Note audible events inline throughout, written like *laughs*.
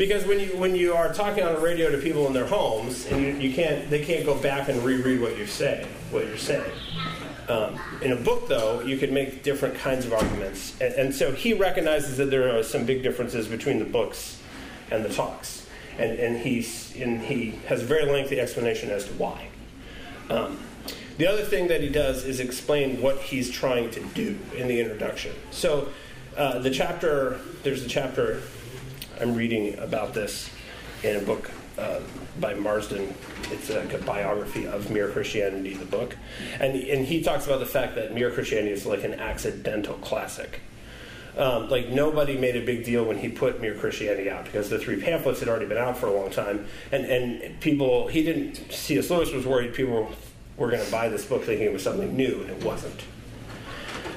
Because when you when you are talking on the radio to people in their homes, and you, you can't they can't go back and reread what you say what you're saying. Um, in a book, though, you could make different kinds of arguments, and, and so he recognizes that there are some big differences between the books and the talks, and and he's and he has a very lengthy explanation as to why. Um, the other thing that he does is explain what he's trying to do in the introduction. So, uh, the chapter, there's a chapter I'm reading about this in a book uh, by Marsden. It's like a biography of Mere Christianity, the book. And, and he talks about the fact that Mere Christianity is like an accidental classic. Um, like nobody made a big deal when he put Mere Christianity out because the three pamphlets had already been out for a long time, and and people he didn't. C.S. Lewis was worried people were going to buy this book thinking it was something new, and it wasn't.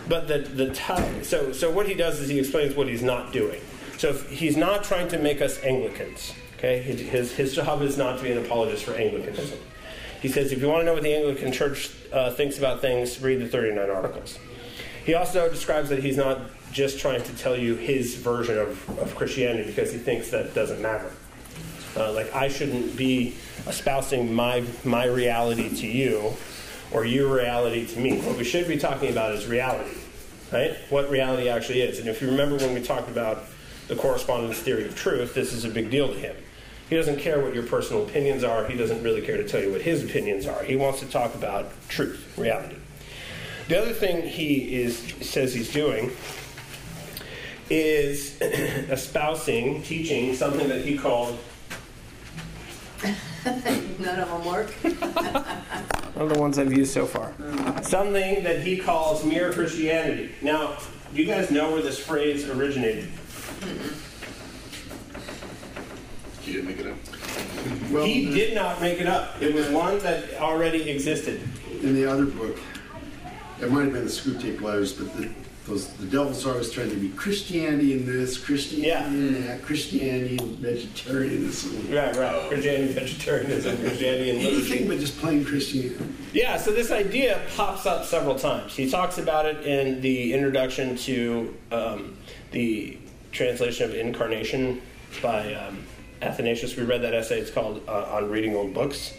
But the the t- so so what he does is he explains what he's not doing. So he's not trying to make us Anglicans. Okay, his his job is not to be an apologist for Anglicanism. He says if you want to know what the Anglican Church uh, thinks about things, read the 39 Articles. He also describes that he's not just trying to tell you his version of, of Christianity because he thinks that doesn't matter. Uh, like I shouldn't be espousing my my reality to you or your reality to me. What we should be talking about is reality, right? What reality actually is. And if you remember when we talked about the correspondence theory of truth, this is a big deal to him. He doesn't care what your personal opinions are. He doesn't really care to tell you what his opinions are. He wants to talk about truth, reality. The other thing he is says he's doing is *clears throat* espousing, teaching something that he called *laughs* None of them work. *laughs* One of the ones I've used so far. Something that he calls mere Christianity. Now, do you guys know where this phrase originated? He didn't make it up. Well, He did not make it up. It was one that already existed. in the other book, it might have been the Screwtape Letters, but the, those, the devil's always trying to be Christianity in this, Christianity in that, Christianity and vegetarianism. Right, right. Christianity, vegetarianism, Christianity, and Anything liberty. but just plain Christianity. Yeah, so this idea pops up several times. He talks about it in the introduction to um, the translation of Incarnation by um, Athanasius. We read that essay. It's called uh, On Reading Old Books.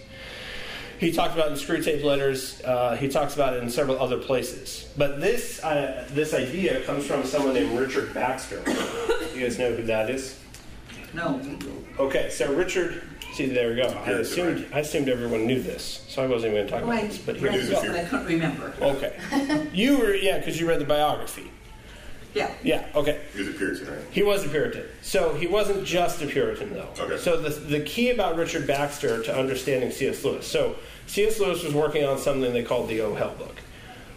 He talked about it Screwtape Letters. Uh, he talks about it in several other places. But this uh, this idea comes from someone named Richard Baxter. you guys know who that is? No. Okay, so Richard. See, there we go. I assumed. I assumed everyone knew this, so I wasn't even going to talk about I this. But here the we go. I couldn't remember. Okay. You were, yeah, because you read the biography. Yeah. Yeah, okay. He was a Puritan, right? He was a Puritan. So he wasn't just a Puritan, though. Okay. So the, the key about Richard Baxter to understanding C.S. Lewis. So C.S. Lewis was working on something they called the O. Hell book,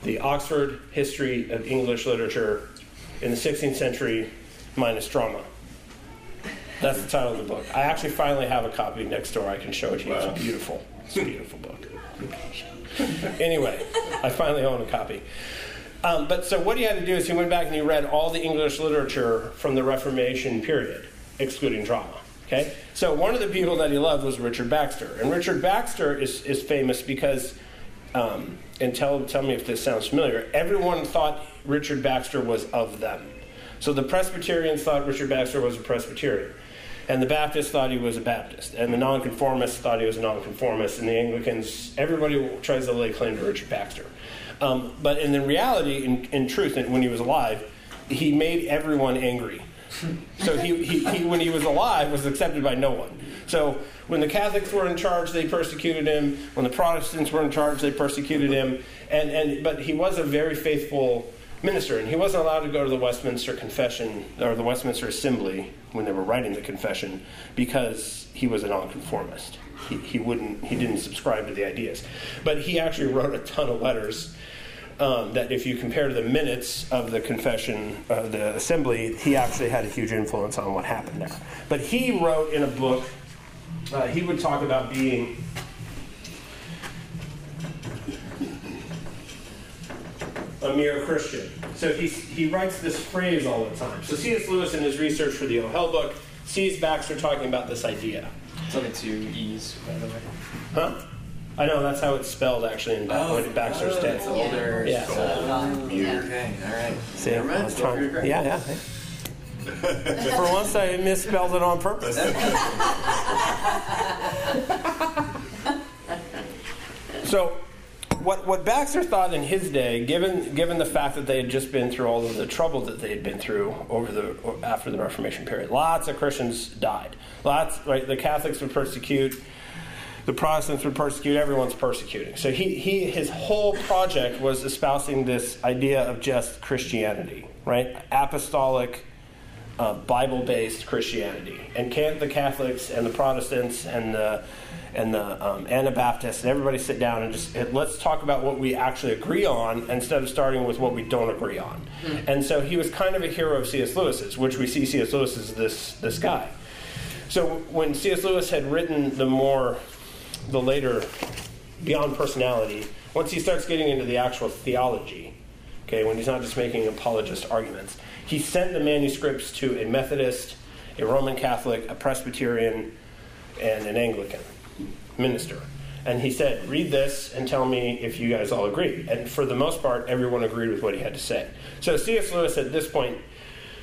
the Oxford History of English Literature in the 16th century minus drama. That's the title of the book. I actually finally have a copy next door. I can show it to you. Wow. It's beautiful. It's a beautiful book. anyway, I finally own a copy. Um, but so what he had to do is he went back and he read all the English literature from the Reformation period, excluding drama. Okay, so one of the people that he loved was Richard Baxter, and Richard Baxter is, is famous because, um, and tell tell me if this sounds familiar. Everyone thought Richard Baxter was of them. So the Presbyterians thought Richard Baxter was a Presbyterian, and the Baptists thought he was a Baptist, and the Nonconformists thought he was a Nonconformist, and the Anglicans. Everybody tries to lay claim to Richard Baxter. Um, but in the reality, in, in truth, when he was alive, he made everyone angry. So he, he, he, when he was alive, was accepted by no one. So when the Catholics were in charge, they persecuted him. When the Protestants were in charge, they persecuted him. And, and but he was a very faithful minister, and he wasn't allowed to go to the Westminster Confession or the Westminster Assembly when they were writing the confession because he was a nonconformist. He, he wouldn't he didn't subscribe to the ideas, but he actually wrote a ton of letters um, that if you compare the minutes of the confession, uh, the assembly, he actually had a huge influence on what happened there. But he wrote in a book, uh, he would talk about being. A mere Christian. So he, he writes this phrase all the time. So C.S. Lewis, in his research for the O. Hell book, sees Baxter talking about this idea. Only two E's, by the way. Huh? I know that's how it's spelled actually in when oh, Baxter's oh, older. Yeah. So, um, Yeah. okay, all right. See, Never mind, I was trying- free yeah, yeah. For once, I misspelled it on purpose. *laughs* so, what, what Baxter thought in his day, given, given the fact that they had just been through all of the trouble that they had been through over the, after the Reformation period, lots of Christians died. Lots, right? The Catholics would persecute, the Protestants would persecute, everyone's persecuting. So he, he, his whole project was espousing this idea of just Christianity, right? Apostolic, uh, Bible based Christianity. And can't the Catholics and the Protestants and the and the um, Anabaptists and everybody sit down and just let's talk about what we actually agree on instead of starting with what we don't agree on. Mm-hmm. And so he was kind of a hero of C.S. Lewis's, which we see C.S. Lewis as this this guy. So when C.S. Lewis had written the more the later Beyond Personality, once he starts getting into the actual theology, okay, when he's not just making apologist arguments, he sent the manuscripts to a Methodist, a Roman Catholic, a Presbyterian, and an Anglican minister. And he said, Read this and tell me if you guys all agree. And for the most part, everyone agreed with what he had to say. So C.S. Lewis at this point,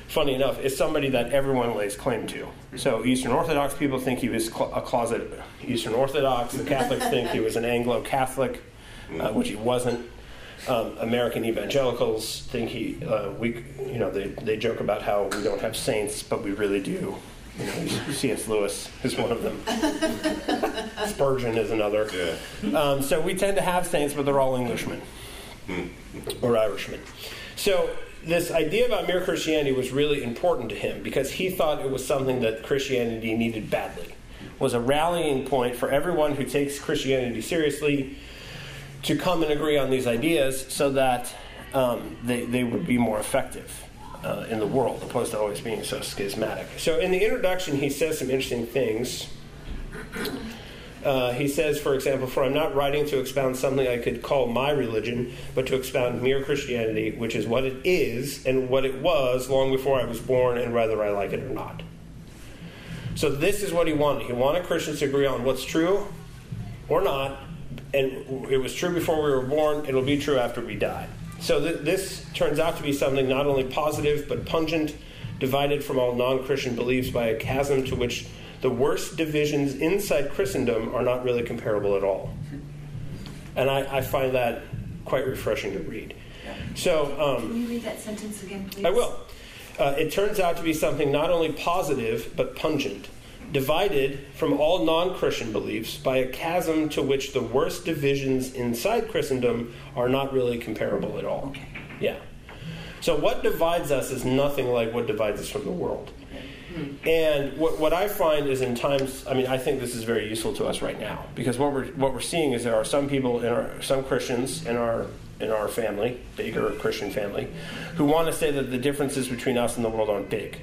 funny enough, is somebody that everyone lays claim to. So Eastern Orthodox people think he was a closet Eastern Orthodox. The Catholics think he was an Anglo Catholic, uh, which he wasn't. Um, American evangelicals think he, uh, we, you know, they, they joke about how we don't have saints, but we really do. You know, C.S. Lewis is one of them. *laughs* Spurgeon is another. Yeah. Um, so we tend to have saints, but they're all Englishmen or Irishmen. So this idea about mere Christianity was really important to him because he thought it was something that Christianity needed badly. Was a rallying point for everyone who takes Christianity seriously to come and agree on these ideas so that um, they, they would be more effective uh, in the world, opposed to always being so schismatic. So, in the introduction, he says some interesting things. Uh, he says, for example, For I'm not writing to expound something I could call my religion, but to expound mere Christianity, which is what it is and what it was long before I was born, and whether I like it or not. So, this is what he wanted. He wanted Christians to agree on what's true or not, and it was true before we were born, it'll be true after we die. So th- this turns out to be something not only positive but pungent, divided from all non Christian beliefs by a chasm to which the worst divisions inside Christendom are not really comparable at all. And I, I find that quite refreshing to read. So, um, can you read that sentence again, please? I will. Uh, it turns out to be something not only positive but pungent, divided from all non Christian beliefs by a chasm to which the worst divisions inside Christendom are not really comparable at all. Yeah. So, what divides us is nothing like what divides us from the world. And what, what I find is in times, I mean, I think this is very useful to us right now because what we're what we're seeing is there are some people in our some Christians in our in our family, bigger Christian family, who want to say that the differences between us and the world aren't big.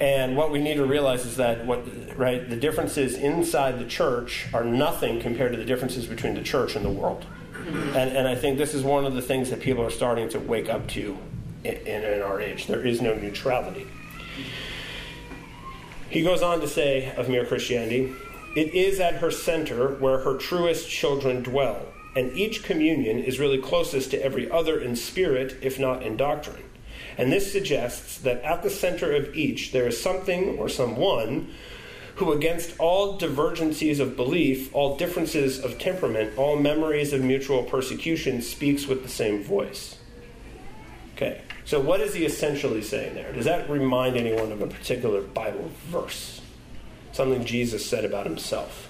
And what we need to realize is that what right the differences inside the church are nothing compared to the differences between the church and the world. And, and I think this is one of the things that people are starting to wake up to in, in our age. There is no neutrality. He goes on to say of mere Christianity, it is at her center where her truest children dwell, and each communion is really closest to every other in spirit, if not in doctrine. And this suggests that at the center of each there is something or someone who, against all divergencies of belief, all differences of temperament, all memories of mutual persecution, speaks with the same voice. Okay, so what is he essentially saying there? Does that remind anyone of a particular Bible verse? Something Jesus said about himself?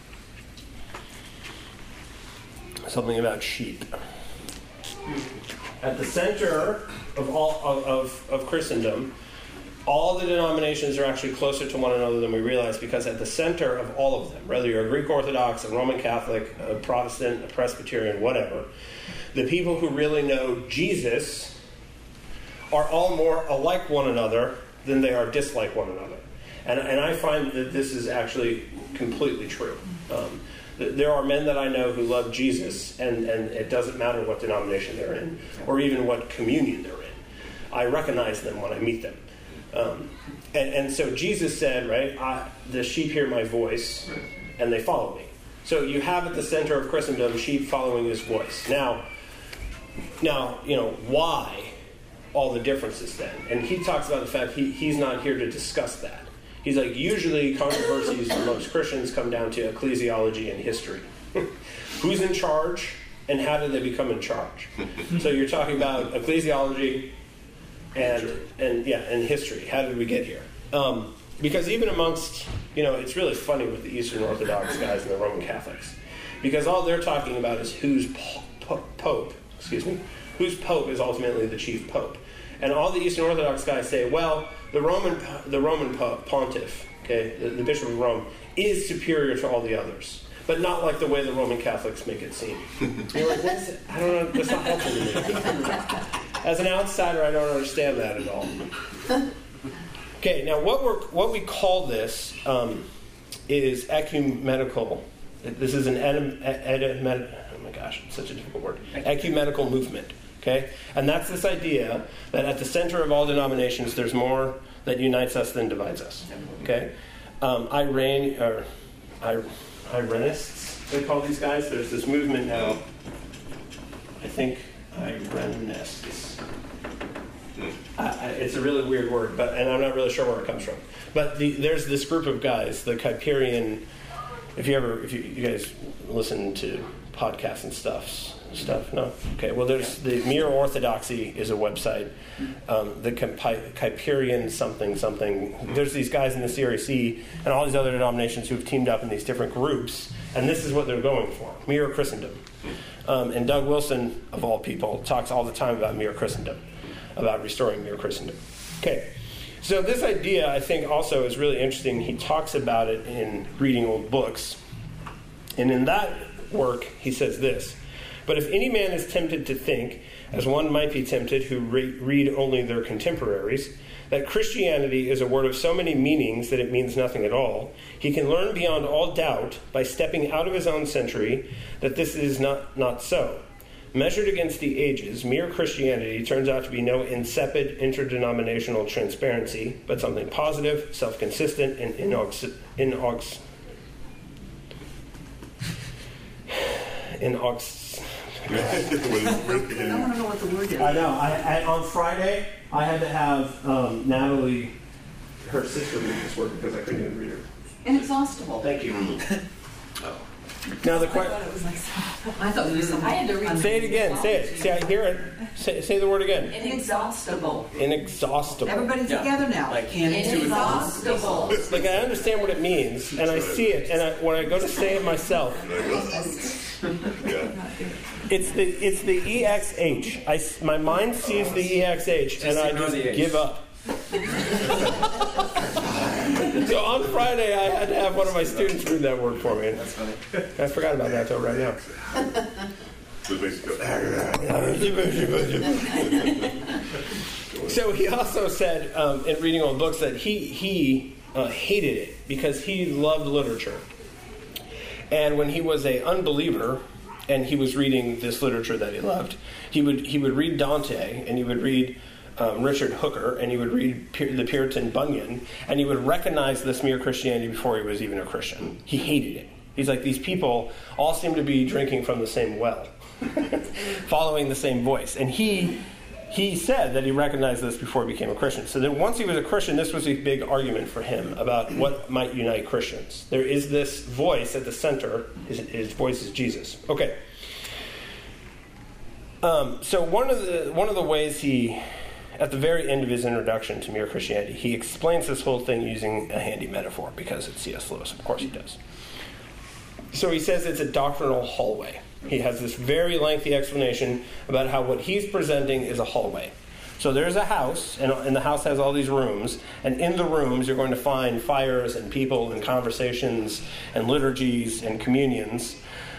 Something about sheep at the center of all of, of, of Christendom, all the denominations are actually closer to one another than we realize because at the center of all of them, whether you're a Greek Orthodox, a Roman Catholic, a Protestant, a Presbyterian, whatever, the people who really know Jesus are all more alike one another than they are dislike one another. And, and I find that this is actually completely true. Um, there are men that I know who love Jesus, and, and it doesn't matter what denomination they're in, or even what communion they're in. I recognize them when I meet them. Um, and, and, so Jesus said, right, the sheep hear my voice, and they follow me. So you have at the center of Christendom sheep following his voice. Now, now you know why all the differences then. And he talks about the fact he, he's not here to discuss that. He's like, usually controversies *laughs* amongst Christians come down to ecclesiology and history. *laughs* Who's in charge and how did they become in charge? so you're talking about ecclesiology and, and yeah, and history. How did we get here? Um, because even amongst, you know, it's really funny with the Eastern Orthodox guys and the Roman Catholics. Because all they're talking about is who's po- po- pope, excuse me, whose pope is ultimately the chief pope. And all the Eastern Orthodox guys say, well, the Roman, the Roman pontiff, okay, the, the bishop of Rome, is superior to all the others but not like the way the Roman Catholics make it seem. *laughs* You're like, what is it? I don't know. That's not helpful to me. As an outsider, I don't understand that at all. Okay, now what we what we call this um, is ecumenical. This is an oh my gosh, it's such a difficult word. Ecumenical movement. Okay, and that's this idea that at the center of all denominations, there's more that unites us than divides us. Okay, um, Iran or I. Irenists, they call these guys. There's this movement now, I think Irenists. I, it's a really weird word, but and I'm not really sure where it comes from. But the, there's this group of guys, the Kuyperian. If you ever, if you, you guys listen to podcasts and stuff, stuff, no, okay. Well, there's the Mere Orthodoxy is a website. Um, the Kuyperian something something. There's these guys in the CRC and all these other denominations who have teamed up in these different groups, and this is what they're going for: Mere Christendom. Um, and Doug Wilson, of all people, talks all the time about Mere Christendom about restoring mere Christendom. Okay, so this idea I think also is really interesting. He talks about it in reading old books. And in that work, he says this But if any man is tempted to think, as one might be tempted who re- read only their contemporaries, that Christianity is a word of so many meanings that it means nothing at all, he can learn beyond all doubt by stepping out of his own century that this is not, not so. Measured against the ages, mere Christianity turns out to be no insipid interdenominational transparency, but something positive, self consistent, and inox. inox *sighs* inox. I want to know what the word is. I know. I, I, on Friday, I had to have um, Natalie, her sister, read this work because I couldn't even read her. Inexhaustible. Thank you. Now the I question. thought it was like, I thought it was I had to read. Say it again. Say it. See, I hear it. Say, say the word again. inexhaustible. Inexhaustible. Everybody Yeah. together now. Like candy to Inexhaustible. Like I understand what it means, and I see it, and I, when I go to say it myself, *laughs* Yeah. *laughs* it's the it's the exh. I my mind sees the exh, and I just give up. so on Friday, I had to have one of my students read that word for me. That's funny. I forgot about that till right now. So it makes you go, So he also said um, in reading old books that he he uh, hated it because he loved literature, and when he was a unbeliever and he was reading this literature that he loved, he would he would read Dante and he would read. Um, Richard Hooker, and he would read the Puritan Bunyan, and he would recognize this mere Christianity before he was even a Christian. He hated it. He's like, these people all seem to be drinking from the same well, *laughs* following the same voice. And he he said that he recognized this before he became a Christian. So then, once he was a Christian, this was a big argument for him about what might unite Christians. There is this voice at the center. His, his voice is Jesus. Okay. Um, so one of the one of the ways he, at the very end of his introduction to Mere Christianity, he explains this whole thing using a handy metaphor because it's C.S. Lewis. Of course, he does. So he says it's a doctrinal hallway. He has this very lengthy explanation about how what he's presenting is a hallway. So there's a house, and, and the house has all these rooms, and in the rooms you're going to find fires and people and conversations and liturgies and communions.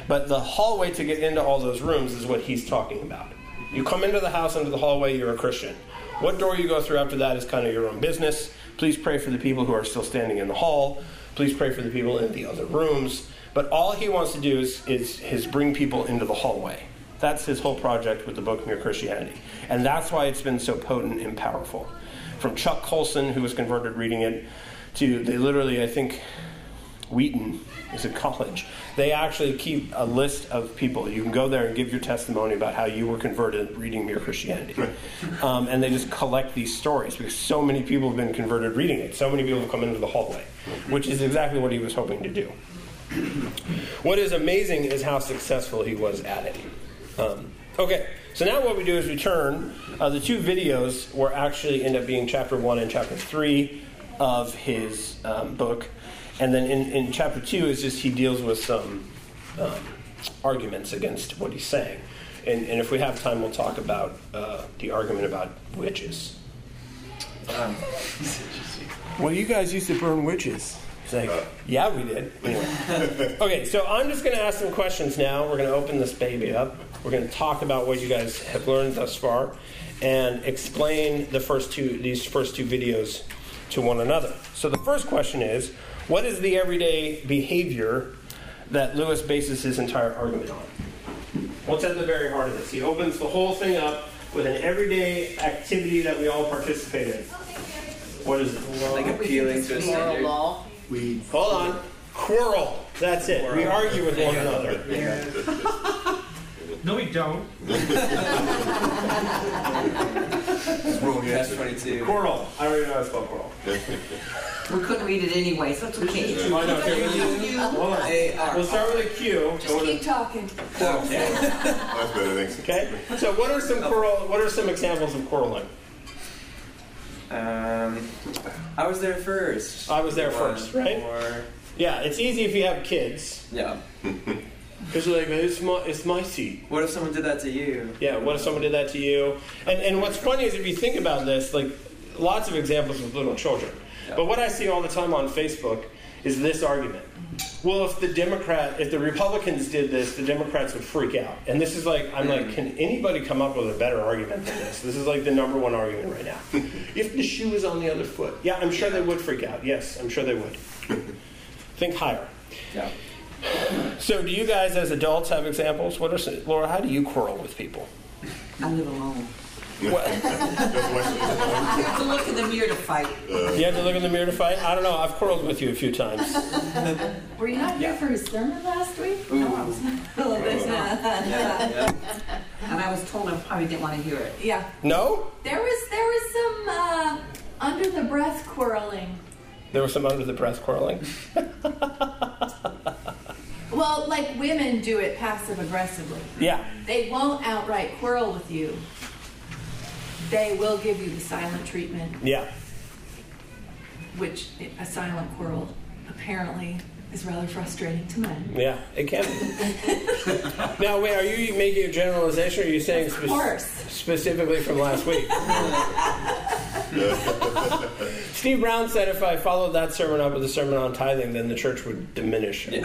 But the hallway to get into all those rooms is what he's talking about. You come into the house, into the hallway, you're a Christian. What door you go through after that is kind of your own business. Please pray for the people who are still standing in the hall. Please pray for the people in the other rooms. But all he wants to do is, is, is bring people into the hallway. That's his whole project with the book Mere Christianity. And that's why it's been so potent and powerful. From Chuck Colson, who was converted reading it, to they literally, I think, Wheaton is a college. They actually keep a list of people. You can go there and give your testimony about how you were converted reading Mere Christianity. Um, and they just collect these stories because so many people have been converted reading it. So many people have come into the hallway, which is exactly what he was hoping to do. What is amazing is how successful he was at it. Um, okay, so now what we do is we turn. Uh, the two videos were actually end up being chapter one and chapter three of his um, book. And then in, in chapter two is just he deals with some um, arguments against what he's saying. And, and if we have time, we'll talk about uh, the argument about witches. Um, Well, you guys used to burn witches. It's like, uh, yeah, we did. Anyway. okay, so I'm just going to ask some questions now. We're going to open this baby up. We're going to talk about what you guys have learned thus far, and explain the first two these first two videos to one another. So the first question is, what is the everyday behavior that Lewis bases his entire argument on? What's at the very heart of this? He opens the whole thing up with an everyday activity that we all participate in. What is it? like appealing to a standard. law. We Hold on. Quarrel. That's it. We argue with one another. *laughs* No, we don't. Catch 22. Quarrel. I already know how to spell quarrel. We couldn't read it anyway, so it's okay. *laughs* I know. Okay, Hold on. A-R. We'll start with a Q. Just keep talking. Oh, okay. That's better, thanks. Okay. So, what are some quarrel? What are some examples of quarreling? Um, I was there first. I was there One, first, right? Or, Yeah, it's easy if you have kids. yeah. *laughs* Because you're like, it's my, it's my seat. What if someone did that to you? Yeah, what if someone did that to you? And and what's funny is if you think about this, like lots of examples with little children. Yeah. But what I see all the time on Facebook is this argument. Well, if the Democrat, if the Republicans did this, the Democrats would freak out. And this is like, I'm like, can anybody come up with a better argument than this? This is like the number one argument right now. *laughs* if the shoe is on the other foot, yeah, I'm sure they would freak out. Yes, I'm sure they would. Think higher. Yeah. So, do you guys, as adults, have examples? What are Laura? How do you quarrel with people? I live alone. What? *laughs* I have to look in the mirror to fight. You have to look in the mirror to fight? I don't know. I've quarreled with you a few times. *laughs* Were you not here for his sermon last week? Ooh. No, I was *laughs* not. Yeah, yeah. And I was told I probably didn't want to hear it. Yeah. No? There was there was some uh, under the breath quarreling. There was some under the breath quarreling. Well, like women do it passive aggressively. Yeah. They won't outright quarrel with you. They will give you the silent treatment, Yeah. which a silent quarrel apparently is rather frustrating to men. Yeah. It can be. *laughs* now, wait, are you making a generalization or are you saying Of spe- course. specifically from last week? *laughs* Steve Brown said if I followed that sermon up with a sermon on tithing, then the church would diminish. *laughs*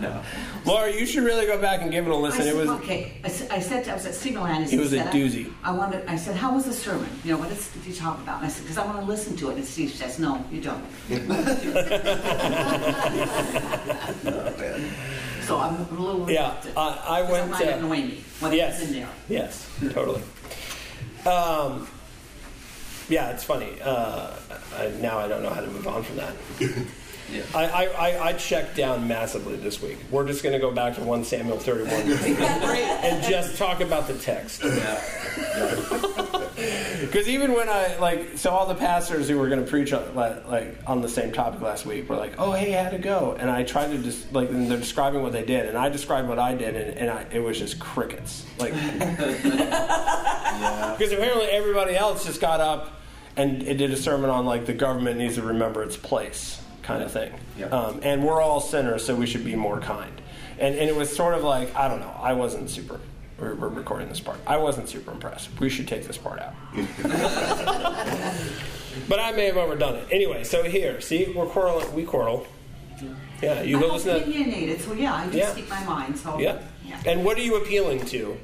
No. Laura, you should really go back and give it a listen. said, It was okay. I said, I said I was at Signal Land. and It was a said, I- doozy. I wanted. I said, how was the sermon? You know, what is, did you talk about? And I said, because I want to listen to it. And Steve says, no, you don't. So I'm a little. Yeah, reluctant. I, I Because went. It might uh, annoy me when it's in there. Yes, totally. Um, yeah, it's funny. Uh, I, now I don't know how to move on from that. Yeah. I, I, I, I checked down massively this week. We're just going to go back to 1 Samuel 31 *laughs* and just talk about the text. Yeah. *laughs* Because even when I, like, so all the pastors who were going to preach on, like, like, on the same topic last week were like, oh, hey, how'd it go? And I tried to just, like, and they're describing what they did, and I described what I did, and, and I, it was just crickets. Like, *laughs* Yeah. Because apparently everybody else just got up and it did a sermon on like the government needs to remember its place kind of thing. Yeah. Um, and we're all sinners, so we should be more kind. And, and it was sort of like, I don't know, I wasn't super. We're, we're recording this part. I wasn't super impressed. We should take this part out. *laughs* but I may have overdone it. Anyway, so here, see, we're quarreling. We quarrel. Yeah, you go I'm listen to. opinionated, so yeah, I just Yeah. speak my mind. So Yeah. yeah. And what are you appealing to?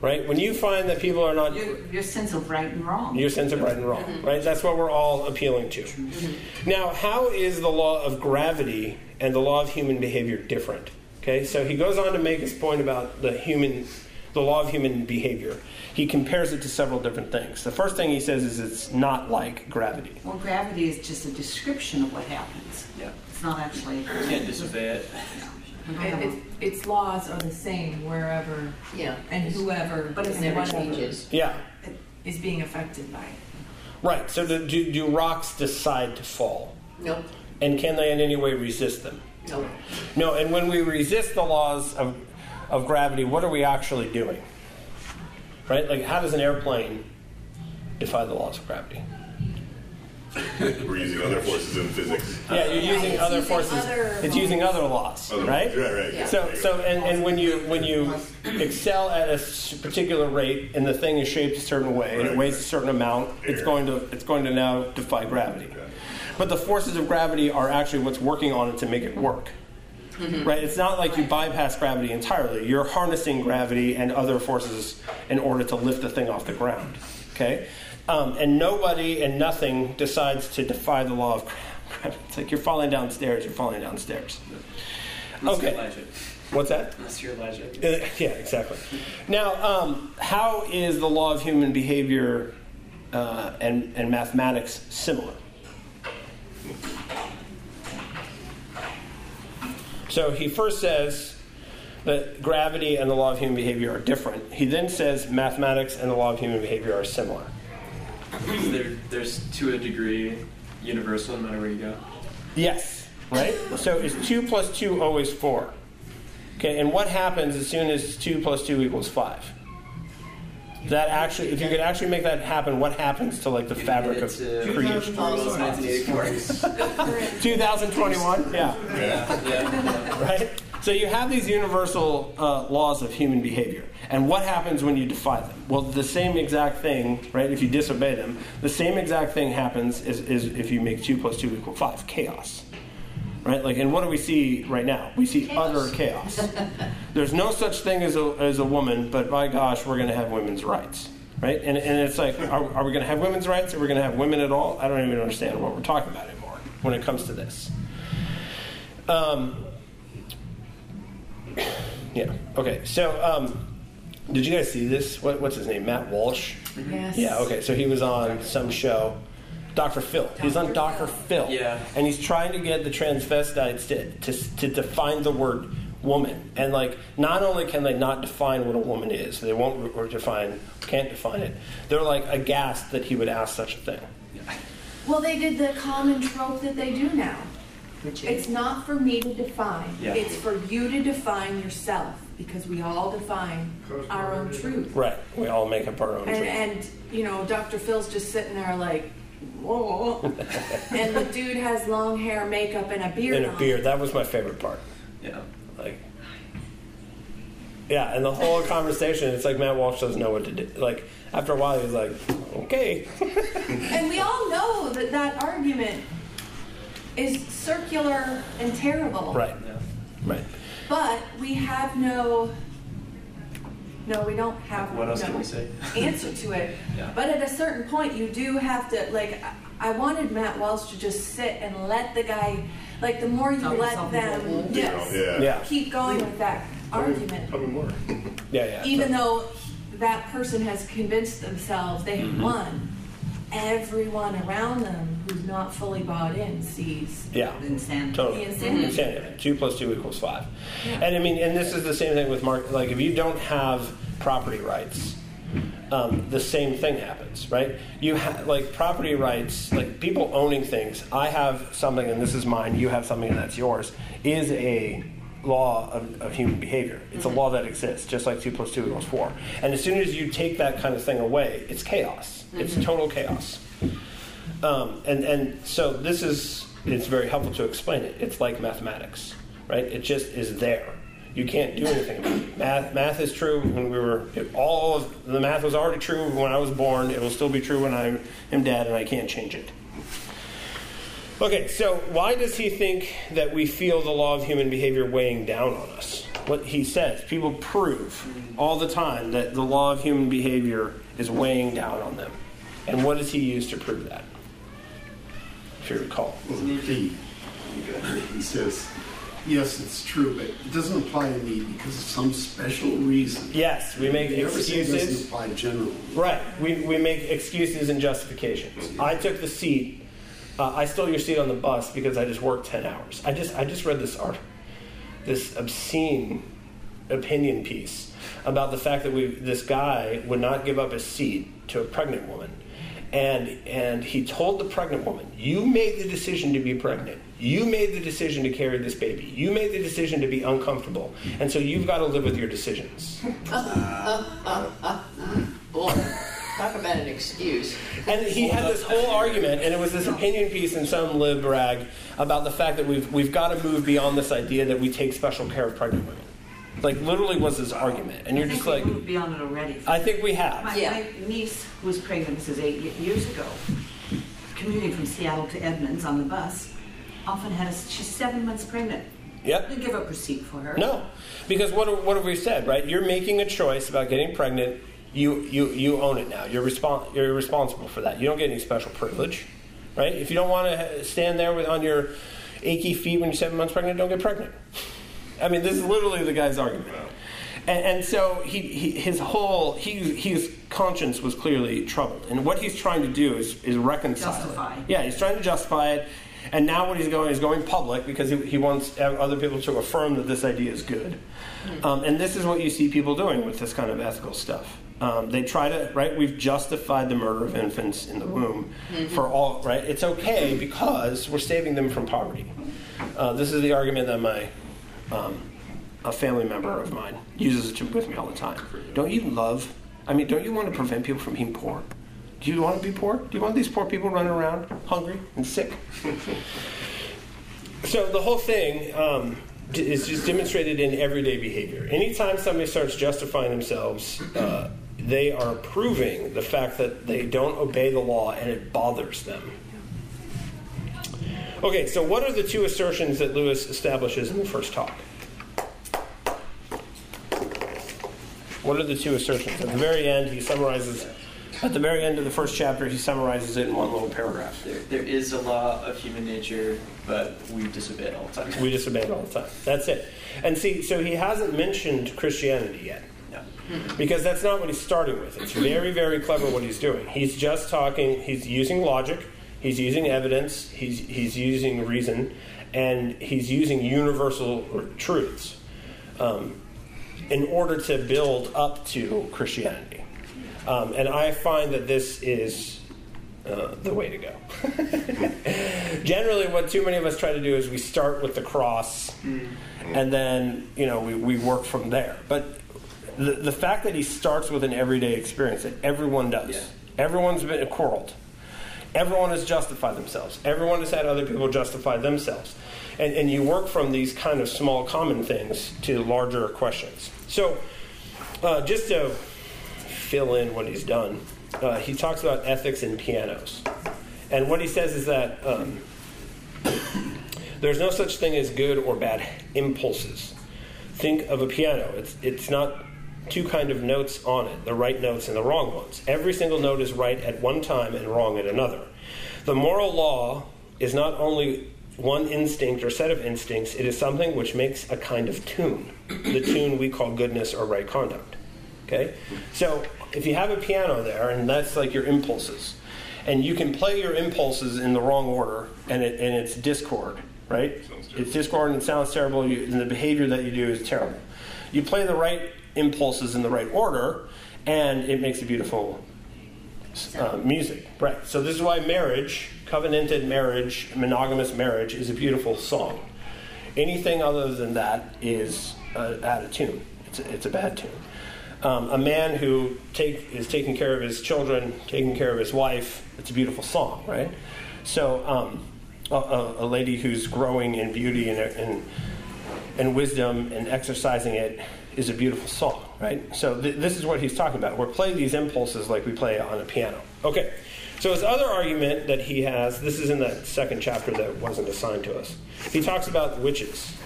Right? When you find that people are not Your, your sense of right and wrong. Your sense of right and wrong, mm-hmm. right? That's what we're all appealing to. Mm-hmm. Now, how is the law of gravity and the law of human behavior different? Okay, so he goes on to make his point about the human, the law of human behavior, he compares it to several different things. The first thing he says is it's not like gravity. Well, gravity is just a description of what happens. Yeah. It's not actually. You can't disobey it. It, it, its laws are the same wherever Yeah. and whoever But it and never changes. Yeah, is being affected by it. right. So do, do, do rocks decide to fall? Nope. And can they in any way resist them? Nope. No, and when we resist the laws of, of gravity, what are we actually doing? Right? Like, how does an airplane defy the laws of gravity? *laughs* We're using other forces in physics. Yeah, you're Yeah, using it's other using forces. other it's using other laws, Other- right? Right, right. Yeah. So, so, and, and when you when you excel at a particular rate, and the thing is shaped a certain way, and it Right, weighs a certain amount, it's going to it's going to now defy gravity. But the forces of gravity are actually what's working on it to make it work. Right? It's not like you bypass gravity entirely. You're harnessing gravity and other forces in order to lift the thing off the ground. Okay? Um, and nobody and nothing decides to defy the law of gravity. It's like you're falling downstairs, you're falling downstairs. Unless Okay. What's that? Unless you're Elijah. Uh, yeah, exactly. Now, um, how is the law of human behavior uh, and, and mathematics similar? So he first says that gravity and the law of human behavior are different. He then says mathematics and the law of human behavior are similar. There, there's to a degree universal no matter where you go. Yes, right? So is 2 plus 2 always 4? Okay, and what happens as soon as 2 plus 2 equals 5? That actually, if you could actually make that happen, what happens to like the fabric of uh, creation? 2021? *laughs* Yeah, yeah, yeah. right? So you have these universal uh, laws of human behavior. And what happens when you defy them? Well, the same exact thing, right? If you disobey them, the same exact thing happens is, is if you make 2 plus 2 equal 5 chaos. Right? Like, and what do we see right now? We see utter chaos. *laughs* There's no such thing as a, as a woman, but by gosh, we're going to have women's rights. Right? And, and it's like, are, are we going to have women's rights? Are we going to have women at all? I don't even understand what we're talking about anymore when it comes to this. Um, *clears throat* yeah. Okay. So, um, did you guys see this? What, what's his name? Matt Walsh. Yes. Yeah. Okay. So he was on some show, Dr. Phil. He's on Dr. Dr. Phil. Yeah. And he's trying to get the transvestites to, to to define the word woman. And like, not only can they not define what a woman is, they won't or define, can't define it. They're like aghast that he would ask such a thing. Well, they did the common trope that they do now. It's not for me to define. Yeah. It's for you to define yourself because we all define our own truth. Right. We all make up our own. And, truth. and you know, Dr. Phil's just sitting there like, whoa. *laughs* and the dude has long hair, makeup, and a beard. and a on. beard. That was my favorite part. Yeah. Like, yeah, and the whole conversation, it's like Matt Walsh doesn't know what to do. Like, after a while, he's like, okay. *laughs* And we all know that that argument is circular and terrible. Right, Yeah. right. But we have no. No, we don't have What else no can we say? answer to it. *laughs* Yeah. But at a certain point, you do have to like. I- I wanted Matt Walsh to just sit and let the guy, like, the more you Talk let yourself into a them, yes, Yeah. Yeah, keep going with that argument, Tell me more. yeah, yeah. even though that person has convinced themselves they Mm-hmm. have won. Everyone around them who's not fully bought in sees yeah. Insanity. Totally. The insanity. Insanity. Two plus two equals five. Yeah. And I mean, and this is the same thing with market. Like, if you don't have property rights, um, the same thing happens, right? You have like property rights, like people owning things. I have something and this is mine. You have something and that's yours. Is a law of, of human behavior. It's a law that exists, just like two plus two equals four. And as soon as you take that kind of thing away, it's chaos. It's total chaos. Um, and and so this is it's very helpful to explain it. It's like mathematics, right? It just is there. You can't do anything about it. Math math is true when we were it, all of the math was already true when I was born. It will still be true when I am dead, and I can't change it. Okay, so why does he think that we feel the law of human behavior weighing down on us? What he says, people prove all the time that the law of human behavior is weighing down on them. And what does he use to prove that? If you recall. He, he says, Yes, it's true, but it doesn't apply to me because of some special reason. Yes, we make say it doesn't excuses. apply generally. Right. We, we make excuses and justifications. I took the seat. Uh, I stole your seat on the bus because I just worked ten hours. I just I just read this art, this obscene opinion piece about the fact that we this guy would not give up his seat to a pregnant woman, and and he told the pregnant woman, "You made the decision to be pregnant. You made the decision to carry this baby. You made the decision to be uncomfortable, and so you've got to live with your decisions." *laughs* Uh, uh, uh, boy, talk about an excuse. And he had this whole argument, and it was this opinion piece in some lib rag about the fact that we've, we've got to move beyond this idea that we take special care of pregnant women. Like, literally was his argument. And you're I just think like, we moved beyond it already. I think we have. My, Yeah. my niece, was pregnant, this is eight years ago, commuting from Seattle to Edmonds on the bus, often had a, she's seven months pregnant. Yep. Didn't give up her seat for her. No. Because what, what have we said, right? You're making a choice about getting pregnant. You, you, you own it now. You're, respon- you're responsible for that. You don't get any special privilege, right? If you don't want to stand there with, on your achy feet when you're seven months pregnant, don't get pregnant. I mean, this is literally the guy's argument. And, and so he, he, his whole he, his conscience was clearly troubled, and what he's trying to do is, is reconcile. it. Yeah, he's trying to justify it, and now what he's going is going public because he, he wants other people to affirm that this idea is good. Um, and this is what you see people doing with this kind of ethical stuff. Um, they try to right. We've justified the murder of infants in the womb for all right. It's okay because we're saving them from poverty. Uh, this is the argument that my um, a family member of mine uses it with me all the time. Don't you love? I mean, don't you want to prevent people from being poor? Do you want to be poor? Do you want these poor people running around hungry and sick? *laughs* so the whole thing um, is just demonstrated in everyday behavior. Anytime somebody starts justifying themselves, uh, they are proving the fact that they don't obey the law and it bothers them. Okay, so what are the two assertions that Lewis establishes in the first talk? What are the two assertions? At the very end, he summarizes, at the very end of the first chapter, he summarizes it in one little paragraph. There, there is a law of human nature, but we disobey it all the time. We disobey it all the time. That's it. And see, so he hasn't mentioned Christianity yet. Because that's not what he's starting with. It's very, very clever what he's doing. He's just talking, he's using logic, he's using evidence, he's, he's using reason, and he's using universal truths um, in order to build up to Christianity. Um, and I find that this is uh, the way to go. *laughs* Generally, what too many of us try to do is we start with the cross, and then you know we, we work from there. But the, the fact that he starts with an everyday experience that everyone does, Yeah. everyone's been quarreled, everyone has justified themselves, everyone has had other people justify themselves, and and you work from these kind of small common things to larger questions. So, uh, just to fill in what he's done, uh, he talks about ethics in pianos. And what he says is that um, there's no such thing as good or bad impulses. Think of a piano. It's, it's not two kind of notes on it, the right notes and the wrong ones. Every single note is right at one time and wrong at another. The moral law is not only one instinct or set of instincts, it is something which makes a kind of tune. The tune we call goodness or right conduct. Okay? So if you have a piano there, and that's like your impulses, and you can play your impulses in the wrong order, and, it, and it's discord, right? It's discord and it sounds terrible, you, and the behavior that you do is terrible. You play the right impulses in the right order, and it makes a beautiful uh, music. Right. So this is why marriage, covenanted marriage, monogamous marriage, is a beautiful song. Anything other than that is uh, out of tune. It's a, it's a bad tune. Um, a man who take, is taking care of his children, taking care of his wife, it's a beautiful song, right? So um, a, a, lady who's growing in beauty and, and, and wisdom and exercising it is a beautiful song, right? So th- this is what he's talking about. We're playing these impulses like we play on a piano. Okay. So his other argument that he has, this is in that second chapter that wasn't assigned to us. He talks about witches.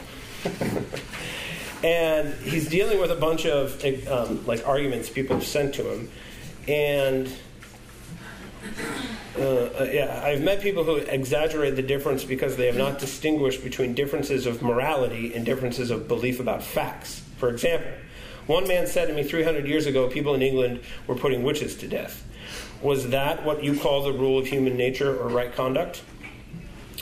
*laughs* and he's dealing with a bunch of um, like arguments people have sent to him, and Uh, uh, yeah, I've met people who exaggerate the difference because they have not distinguished between differences of morality and differences of belief about facts. For example, one man said to me 300 years ago people in England were putting witches to death. Was that what you call the rule of human nature or right conduct?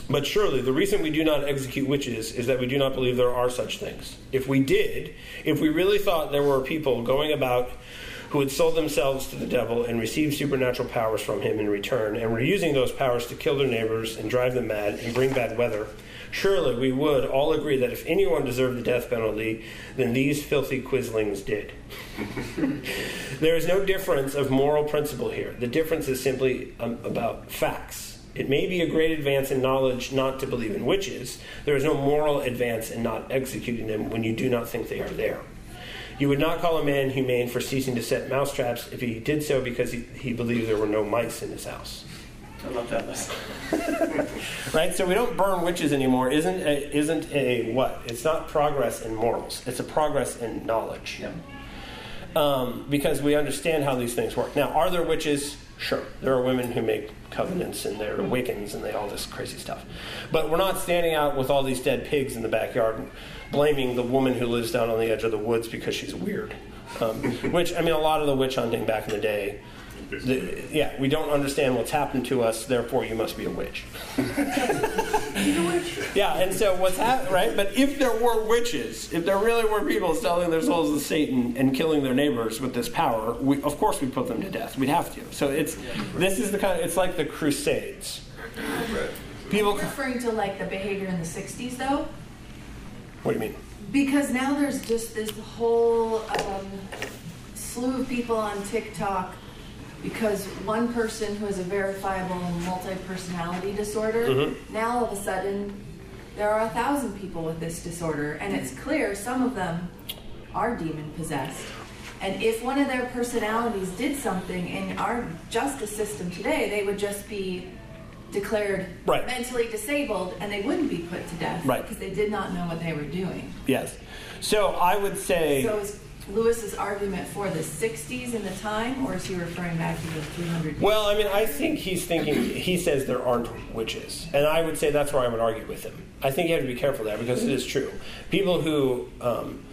But surely the reason we do not execute witches is that we do not believe there are such things. If we did, if we really thought there were people going about who had sold themselves to the devil and received supernatural powers from him in return, and were using those powers to kill their neighbors and drive them mad and bring bad weather, surely we would all agree that if anyone deserved the death penalty, then these filthy quislings did. *laughs* there is no difference of moral principle here. The difference is simply um, about facts. It may be a great advance in knowledge not to believe in witches. There is no moral advance in not executing them when you do not think they are there. You would not call a man humane for ceasing to set mousetraps if he did so because he, he believed there were no mice in his house. I love that list. *laughs* right? So we don't burn witches anymore. Isn't a, isn't a what? It's not progress in morals. It's a progress in knowledge. Yeah. Um, because we understand how these things work. Now, are there witches? Sure, there are women who make covenants and they're Wiccans and they all this crazy stuff. But we're not standing out with all these dead pigs in the backyard blaming the woman who lives down on the edge of the woods because she's weird. Um, *laughs* which, I mean, a lot of the witch hunting back in the day, the, yeah, we don't understand what's happened to us, therefore you must be a witch. *laughs* yeah, and so what's happened, right? But if there were witches, if there really were people selling their souls to Satan and killing their neighbors with this power, we, of course we'd put them to death. We'd have to. So it's this is the kind. Of, it's like the Crusades. People. Are you referring to like the behavior in the '60s, though? What do you mean? Because now there's just this whole um, slew of people on TikTok because one person who has a verifiable multi-personality disorder, Mhm. now all of a sudden there are a thousand people with this disorder, and it's clear some of them are demon possessed. And if one of their personalities did something in our justice system today, they would just be declared Right. mentally disabled and they wouldn't be put to death Right. because they did not know what they were doing. Yes. So I would say. So Lewis's argument for the 60s in the time, or is he referring back to the 300 years? Well, I mean, I think he's thinking, he says there aren't witches. And I would say that's where I would argue with him. I think you have to be careful there because it is true. People who, um,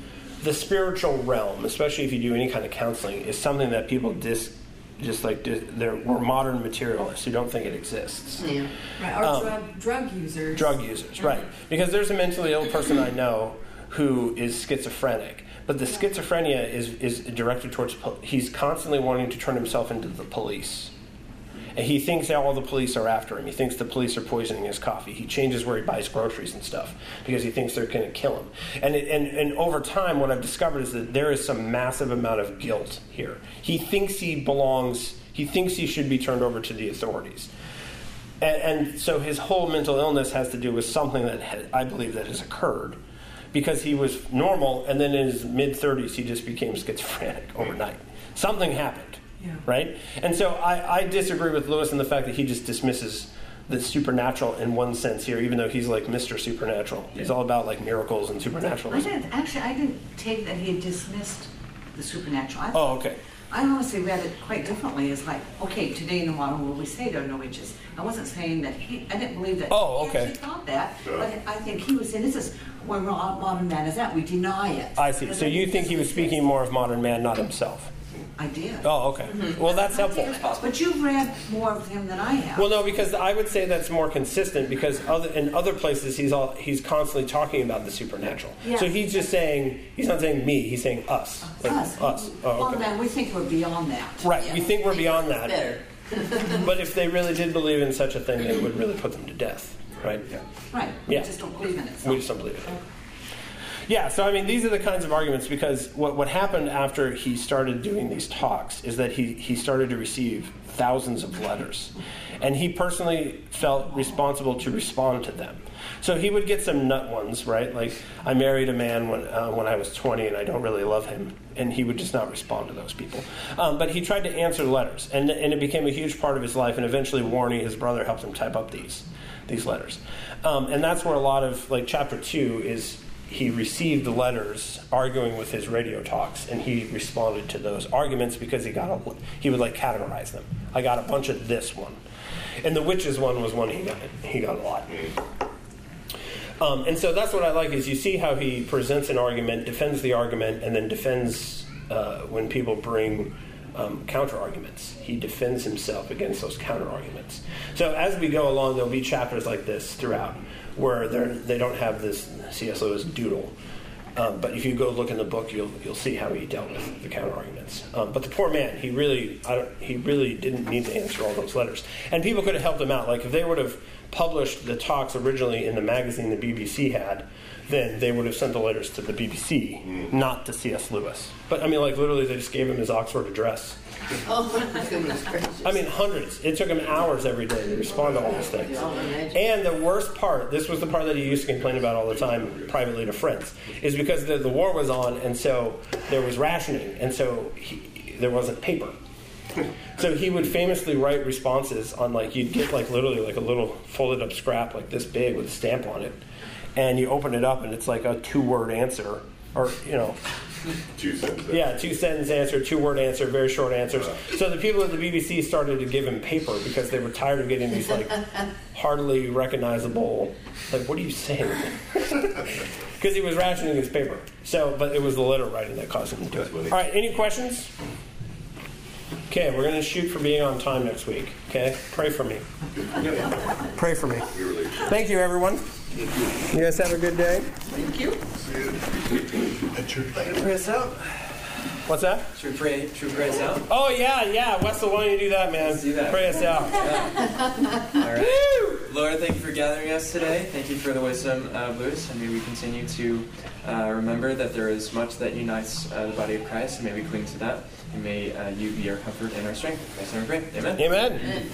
the spiritual realm, especially if you do any kind of counseling, is something that people dis, just like, dis, they're, we're modern materialists who don't think it exists. Yeah. Right, or um, drug, drug users. Drug users, right. Because there's a mentally ill person I know who is schizophrenic. But the schizophrenia is, is directed towards, he's constantly wanting to turn himself into the police. And he thinks that all the police are after him. He thinks the police are poisoning his coffee. He changes where he buys groceries and stuff because he thinks they're going to kill him. And, it, and, and over time, what I've discovered is that there is some massive amount of guilt here. He thinks he belongs, he thinks he should be turned over to the authorities. And, and so his whole mental illness has to do with something that ha- I believe that has occurred because he was normal and then in his mid 30s he just became schizophrenic *laughs* overnight. Something happened, Yeah. right? And so I, I disagree with Lewis in the fact that he just dismisses the supernatural in one sense here, even though he's like Mr. Supernatural. He's all about like miracles and supernatural. I didn't, actually, I didn't take that he had dismissed the supernatural. I, Oh, okay. I honestly read it quite differently. It's like, okay, today in the modern world we say there are no witches. I wasn't saying that he, I didn't believe that Oh, he okay. actually thought that, Sure. but I think he was saying this is where modern man is at. We deny it. I see. But So you think he was speaking more of modern man, not himself? I did. Oh, okay. Mm-hmm. Well, that's helpful. But you've read more of him than I have. Well, no, because I would say that's more consistent because other, in other places he's all he's constantly talking about the supernatural. Yeah. So he's just saying he's not saying me, he's saying us, like us. us. Oh, Well, man, we think we're beyond that. Right. We think we're beyond that. Better. But if they really did believe in such a thing, they would really put them to death. Right. Right. We Yeah. just don't believe in it. so. We just don't believe it. Yeah, so I mean, these are the kinds of arguments because what, what happened after he started doing these talks is that he, he started to receive thousands of letters. And he personally felt responsible to respond to them. So he would get some nut ones, right? Like, I married a man when, uh, when I was 20 and I don't really love him. And he would just not respond to those people. Um, but he tried to answer letters, and, and it became a huge part of his life. And eventually, Warnie, his brother, helped him type up these, these letters. Um, and that's where a lot of, like, chapter two is he received the letters arguing with his radio talks and he responded to those arguments because he got a, he would like categorize them i got a bunch of this one And the witches one was one he got he got a lot. Um, and so that's what I like is you see how he presents an argument, defends the argument, and then defends uh, when people bring um, counter arguments. He defends himself against those counter arguments. So as we go along, there'll be chapters like this throughout where they're, don't have this C.S. Lewis doodle. Um, but if you go look in the book, you'll you'll see how he dealt with the counter arguments. Um, but the poor man, he really I don't, he really didn't need to answer all those letters, and people could have helped him out. Like if they would have published the talks originally in the magazine the BBC had, then they would have sent the letters to the BBC, mm. not to C.S. Lewis. But I mean, like literally, they just gave him his Oxford address. Oh, my goodness gracious. I mean, hundreds. It took him hours every day to respond to all these things. And the worst part, this was the part that he used to complain about all the time privately to friends, is because the, the war was on, and so there was rationing, and so he, there wasn't paper. So he would famously write responses on like you'd get like literally like a little folded up scrap like this big with a stamp on it, and you open it up and it's like a two word answer or you know Two cents. yeah, two sentence answer, two word answer, very short answers. So the people at the BBC started to give him paper because they were tired of getting these like hardly recognizable, like what are you saying? *laughs* Because he was rationing his paper. So, but it was the letter writing that caused him to do it. All right, any questions? Okay, we're going to shoot for being on time next week. Okay, pray for me. Pray for me. Thank you, everyone. You guys have a good day. Thank you. Pray us out. What's that? Should we pray? Should we pray us out? Oh yeah, yeah. Wessel, why don't you do that, man? Let's do that. Pray us out. *laughs* All right. Lord, thank you for gathering us today. Thank you for the wisdom of Lewis, and may we continue to uh, remember that there is much that unites uh, the body of Christ, and may we cling to that. And may uh, you be our comfort and our strength. In Christ's name we. Amen. Amen. Amen.